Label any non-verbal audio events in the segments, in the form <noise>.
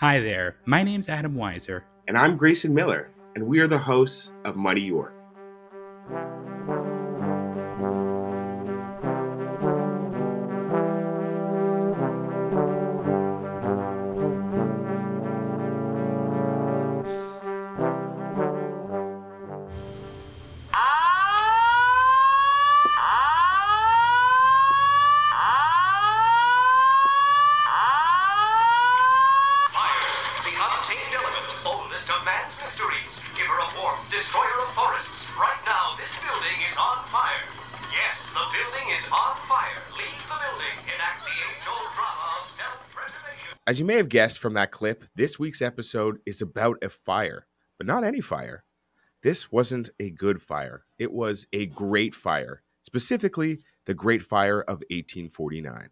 Hi there, my name's Adam Weiser. And I'm Grayson Miller, and we are the hosts of Muddy York. As you may have guessed from that clip, this week's episode is about a fire, but not any fire. This wasn't a good fire, it was a great fire, specifically the Great Fire of 1849.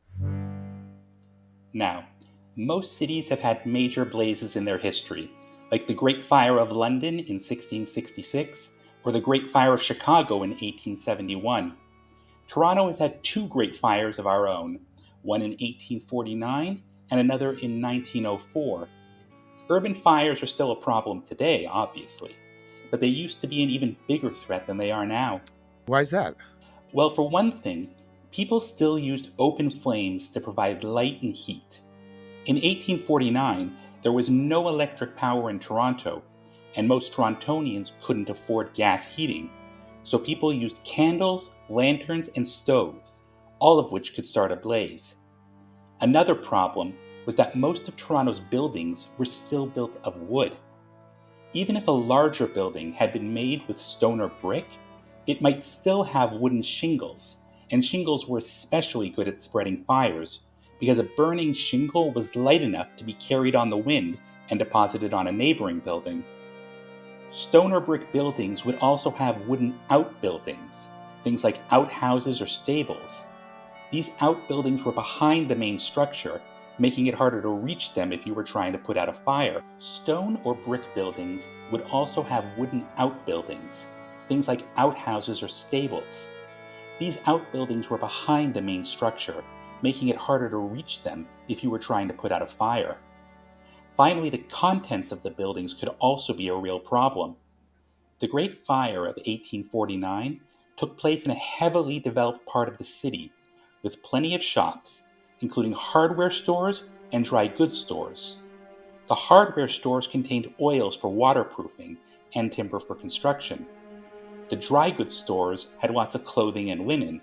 Now, most cities have had major blazes in their history, like the Great Fire of London in 1666 or the Great Fire of Chicago in 1871. Toronto has had two great fires of our own, one in 1849 and another in 1904. Urban fires are still a problem today, obviously, but they used to be an even bigger threat than they are now. Why is that? Well, for one thing, people still used open flames to provide light and heat. In 1849, there was no electric power in Toronto, and most Torontonians couldn't afford gas heating, so people used candles, lanterns, and stoves, all of which could start a blaze. Another problem was that most of Toronto's buildings were still built of wood. Even if a larger building had been made with stone or brick, it might still have wooden shingles, and shingles were especially good at spreading fires because a burning shingle was light enough to be carried on the wind and deposited on a neighboring building. Stone or brick buildings would also have wooden outbuildings, things like outhouses or stables. These outbuildings were behind the main structure, making it harder to reach them if you were trying to put out a fire. Stone or brick buildings would also have wooden outbuildings, things like outhouses or stables. These outbuildings were behind the main structure, making it harder to reach them if you were trying to put out a fire. Finally, the contents of the buildings could also be a real problem. The Great Fire of 1849 took place in a heavily developed part of the city, with plenty of shops, including hardware stores and dry goods stores. The hardware stores contained oils for waterproofing and timber for construction. The dry goods stores had lots of clothing and linen.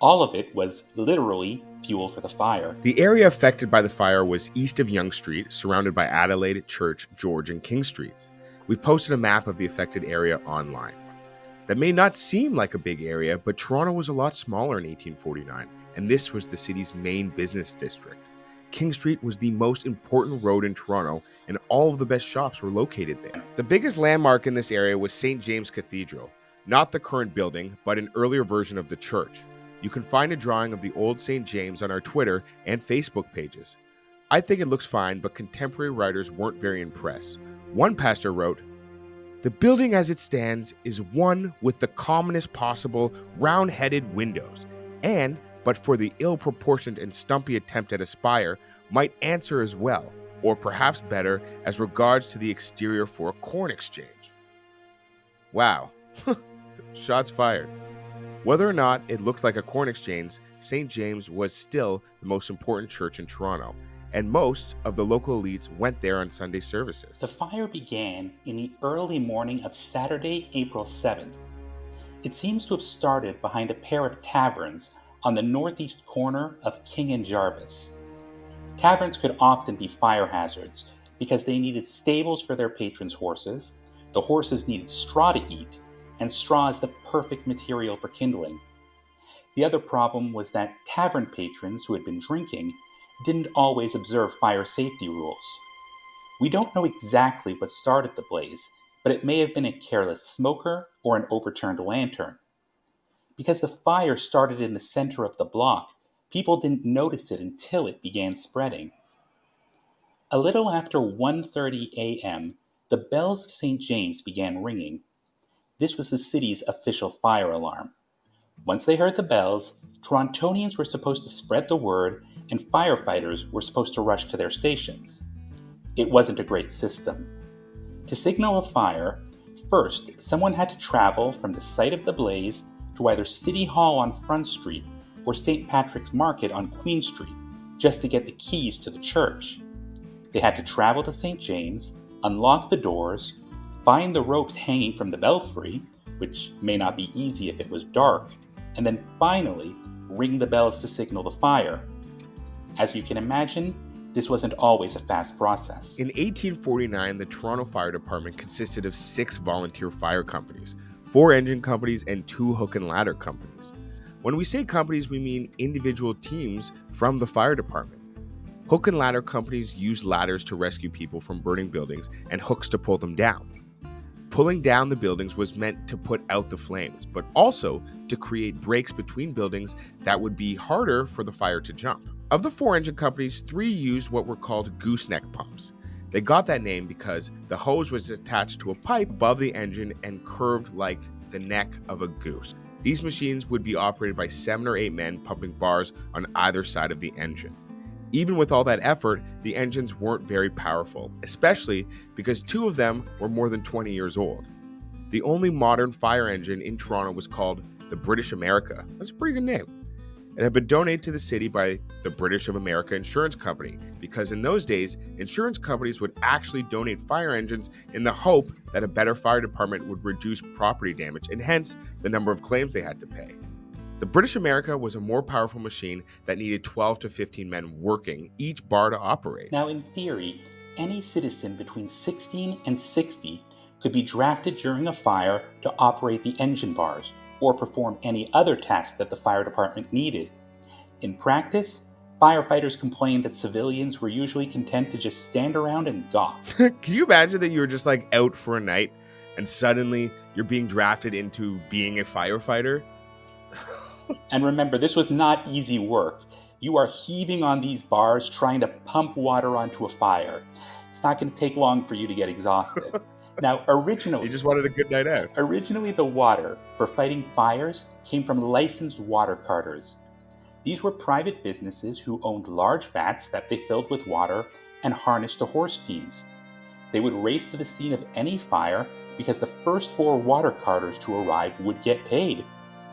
All of it was literally fuel for the fire. The area affected by the fire was east of Yonge Street, surrounded by Adelaide, Church, George, and King Streets. We posted a map of the affected area online. That may not seem like a big area, but Toronto was a lot smaller in 1849, and this was the city's main business district. King Street was the most important road in Toronto, and all of the best shops were located there. The biggest landmark in this area was St. James Cathedral, not the current building, but an earlier version of the church. You can find a drawing of the old St. James on our Twitter and Facebook pages. I think it looks fine, but contemporary writers weren't very impressed. One pastor wrote, The building as it stands is one with the commonest possible round headed windows, and, but for the ill proportioned and stumpy attempt at a spire, might answer as well, or perhaps better, as regards to the exterior for a corn exchange. Wow. <laughs> Shots fired. Whether or not it looked like a corn exchange, St. James was still the most important church in Toronto, and most of the local elites went there on Sunday services. The fire began in the early morning of Saturday, April 7th. It seems to have started behind a pair of taverns on the northeast corner of King and Jarvis. Taverns could often be fire hazards because they needed stables for their patrons' horses, the horses needed straw to eat, and straw is the perfect material for kindling. The other problem was that tavern patrons who had been drinking didn't always observe fire safety rules. We don't know exactly what started the blaze, but it may have been a careless smoker or an overturned lantern. Because the fire started in the center of the block, people didn't notice it until it began spreading. A little after 1:30 a.m., the bells of St. James began ringing. This was the city's official fire alarm. Once they heard the bells, Torontonians were supposed to spread the word and firefighters were supposed to rush to their stations. it wasn't a great system. To signal a fire, first someone had to travel from the site of the blaze to either City Hall on Front Street or St. Patrick's Market on Queen Street just to get the keys to the church. They had to travel to St. James, unlock the doors, find the ropes hanging from the belfry, which may not be easy if it was dark, and then finally ring the bells to signal the fire. As you can imagine, this wasn't always a fast process. In 1849, the Toronto Fire Department consisted of six volunteer fire companies, four engine companies, and two hook and ladder companies. When we say companies, we mean individual teams from the fire department. Hook and ladder companies use ladders to rescue people from burning buildings and hooks to pull them down. Pulling down the buildings was meant to put out the flames, but also to create breaks between buildings that would be harder for the fire to jump. Of the four engine companies, three used what were called gooseneck pumps. They got that name because the hose was attached to a pipe above the engine and curved like the neck of a goose. These machines would be operated by seven or eight men pumping bars on either side of the engine. Even with all that effort, the engines weren't very powerful, especially because two of them were more than 20 years old. The only modern fire engine in Toronto was called the British America. That's a pretty good name. It had been donated to the city by the British of America Insurance Company because in those days, insurance companies would actually donate fire engines in the hope that a better fire department would reduce property damage and hence the number of claims they had to pay. The British America was a more powerful machine that needed 12 to 15 men working each bar to operate. Now, in theory, any citizen between 16 and 60 could be drafted during a fire to operate the engine bars or perform any other task that the fire department needed. In practice, firefighters complained that civilians were usually content to just stand around and gawk. <laughs> Can you imagine that you were just like out for a night and suddenly you're being drafted into being a firefighter? <laughs> And remember, this was not easy work. You are heaving on these bars trying to pump water onto a fire. It's not going to take long for you to get exhausted. <laughs> now, originally, You just wanted a good night out. originally the water for fighting fires came from licensed water carters. These were private businesses who owned large vats that they filled with water and harnessed to horse teams. They would race to the scene of any fire because the first four water carters to arrive would get paid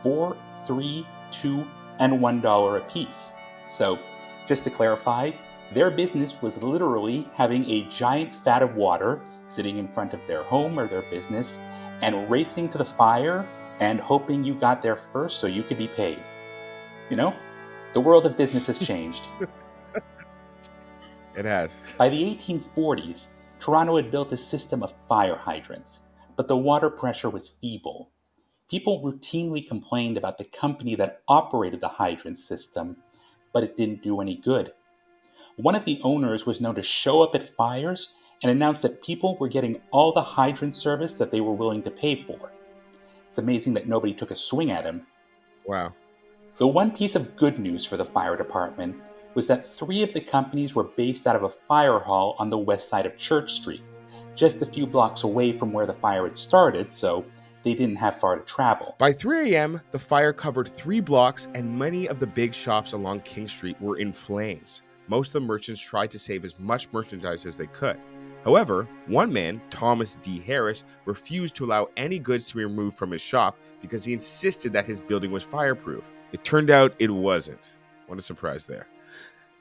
four, three, two, and one dollar apiece. So, just to clarify, their business was literally having a giant vat of water sitting in front of their home or their business and racing to the fire and hoping you got there first so you could be paid. You know, the world of business has changed. <laughs> It has. By the 1840s, Toronto had built a system of fire hydrants, but the water pressure was feeble. People routinely complained about the company that operated the hydrant system, but it didn't do any good. One of the owners was known to show up at fires and announce that people were getting all the hydrant service that they were willing to pay for. It's amazing that nobody took a swing at him. Wow. The one piece of good news for the fire department was that three of the companies were based out of a fire hall on the west side of Church Street, just a few blocks away from where the fire had started, so they didn't have far to travel. By 3 a.m., the fire covered three blocks, and many of the big shops along King Street were in flames. Most of the merchants tried to save as much merchandise as they could. However, one man, Thomas D. Harris, refused to allow any goods to be removed from his shop because he insisted that his building was fireproof. It turned out it wasn't. What a surprise there.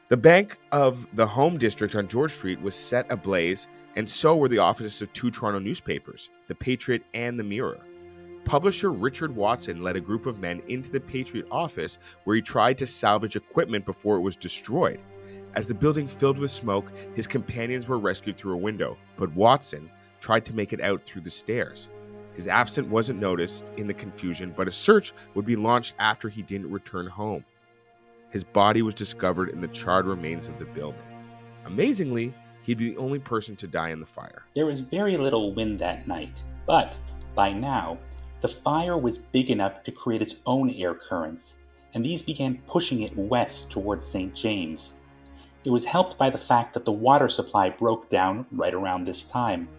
The bank of the Home District on George Street was set ablaze, and so were the offices of two Toronto newspapers, The Patriot and The Mirror. Publisher Richard Watson led a group of men into the Patriot office where he tried to salvage equipment before it was destroyed. As the building filled with smoke, his companions were rescued through a window, but Watson tried to make it out through the stairs. His absence wasn't noticed in the confusion, but a search would be launched after he didn't return home. His body was discovered in the charred remains of the building. Amazingly, he'd be the only person to die in the fire. There was very little wind that night, but by now, the fire was big enough to create its own air currents, and these began pushing it west towards St. James. It was helped by the fact that the water supply broke down right around this time.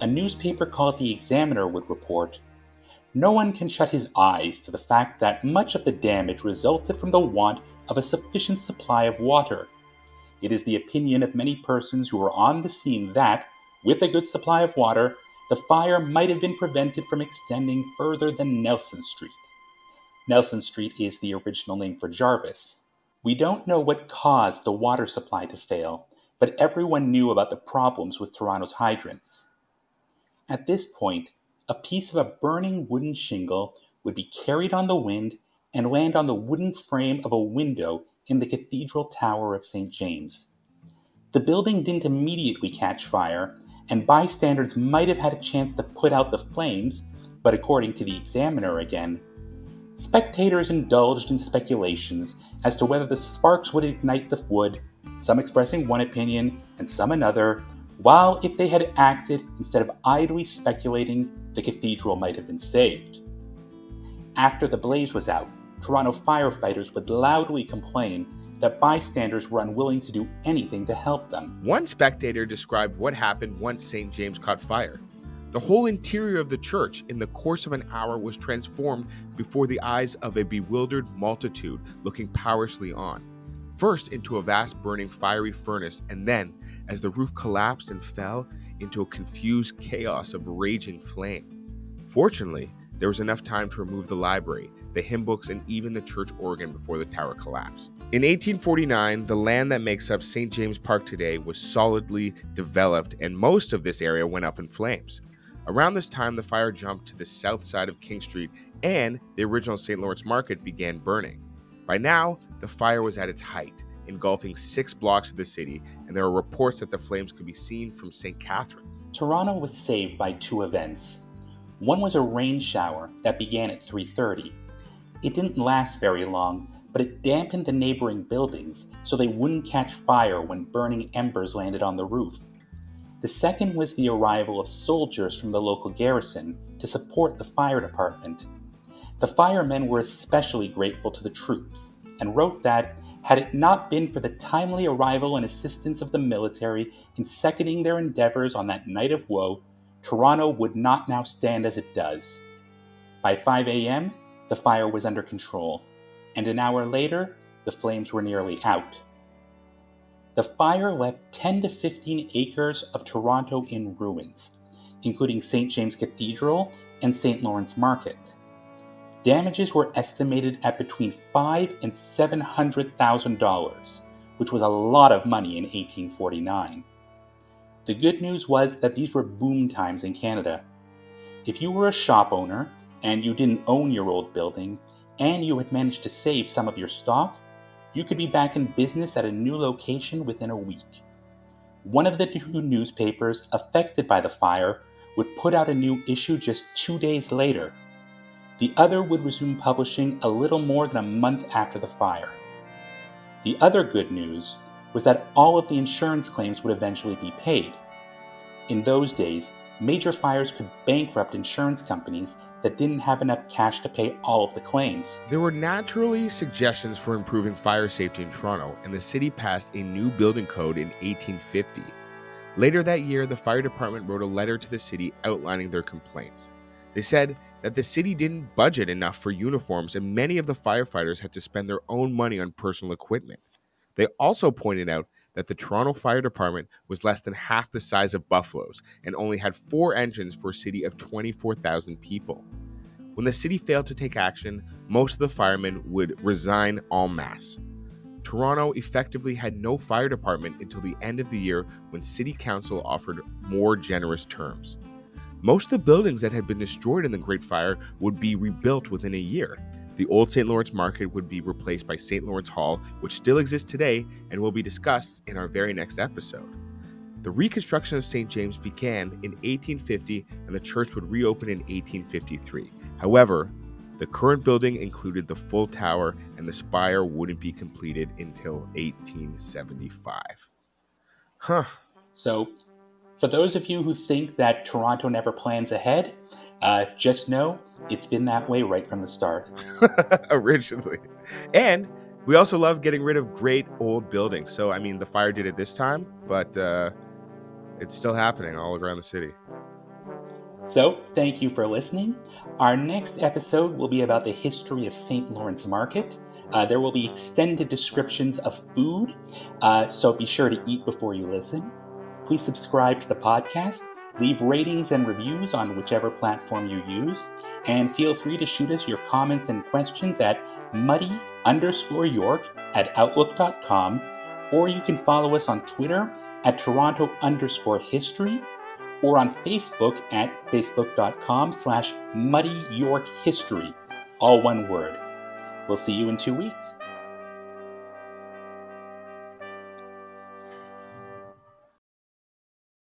A newspaper called The Examiner would report No one can shut his eyes to the fact that much of the damage resulted from the want of a sufficient supply of water. it is the opinion of many persons who were on the scene that, with a good supply of water, the fire might have been prevented from extending further than Nelson Street. Nelson Street is the original name for Jarvis. We don't know what caused the water supply to fail, but everyone knew about the problems with Toronto's hydrants. At this point, a piece of a burning wooden shingle would be carried on the wind and land on the wooden frame of a window in the cathedral tower of St. James. The building didn't immediately catch fire, and bystanders might have had a chance to put out the flames, but according to the examiner again, spectators indulged in speculations as to whether the sparks would ignite the wood, some expressing one opinion and some another, while if they had acted instead of idly speculating, the cathedral might have been saved. After the blaze was out, Toronto firefighters would loudly complain that bystanders were unwilling to do anything to help them. One spectator described what happened once St. James caught fire. The whole interior of the church, in the course of an hour, was transformed before the eyes of a bewildered multitude looking powerlessly on. First into a vast burning fiery furnace, and then, as the roof collapsed and fell, into a confused chaos of raging flame. Fortunately, there was enough time to remove the library, the hymn books, and even the church organ before the tower collapsed. In 1849, the land that makes up St. James Park today was solidly developed, and most of this area went up in flames. Around this time, the fire jumped to the south side of King Street, and the original St. Lawrence Market began burning. By now, the fire was at its height, engulfing six blocks of the city, and there are reports that the flames could be seen from St. Catharines. Toronto was saved by two events. One was a rain shower that began at 3:30. It didn't last very long, but it dampened the neighboring buildings so they wouldn't catch fire when burning embers landed on the roof. The second was the arrival of soldiers from the local garrison to support the fire department. The firemen were especially grateful to the troops and wrote that, had it not been for the timely arrival and assistance of the military in seconding their endeavors on that night of woe, Toronto would not now stand as it does. By 5 a.m., the fire was under control, and an hour later, the flames were nearly out. The fire left 10 to 15 acres of Toronto in ruins, including St. James Cathedral and St. Lawrence Market. Damages were estimated at between five and seven hundred thousand dollars, which was a lot of money in 1849. The good news was that these were boom times in Canada. If you were a shop owner and you didn't own your old building, and you had managed to save some of your stock, you could be back in business at a new location within a week. One of the two newspapers affected by the fire would put out a new issue just two days later. The other would resume publishing a little more than a month after the fire. The other good news was that all of the insurance claims would eventually be paid. In those days, major fires could bankrupt insurance companies that didn't have enough cash to pay all of the claims. There were naturally suggestions for improving fire safety in Toronto, and the city passed a new building code in 1850. Later that year, the fire department wrote a letter to the city outlining their complaints. They said that the city didn't budget enough for uniforms, and many of the firefighters had to spend their own money on personal equipment. They also pointed out that the Toronto Fire Department was less than half the size of Buffalo's and only had four engines for a city of 24,000 people. When the city failed to take action, most of the firemen would resign en masse. Toronto effectively had no fire department until the end of the year when City Council offered more generous terms. Most of the buildings that had been destroyed in the Great Fire would be rebuilt within a year, the old St. Lawrence Market would be replaced by St. Lawrence Hall, which still exists today and will be discussed in our very next episode. The reconstruction of St. James began in 1850 and the church would reopen in 1853. However, the current building included the full tower and the spire wouldn't be completed until 1875. Huh. So, for those of you who think that Toronto never plans ahead, uh, just know it's been that way right from the start. <laughs> Originally. And we also love getting rid of great old buildings. So, I mean, the fire did it this time, but uh, it's still happening all around the city. So, thank you for listening. Our next episode will be about the history of St. Lawrence Market. Uh, there will be extended descriptions of food, uh, so be sure to eat before you listen. Please subscribe to the podcast, leave ratings and reviews on whichever platform you use, and feel free to shoot us your comments and questions at muddy underscore York at outlook.com, or you can follow us on Twitter at Toronto underscore history or on Facebook at facebook.com slash muddy York history, all one word. We'll see you in two weeks.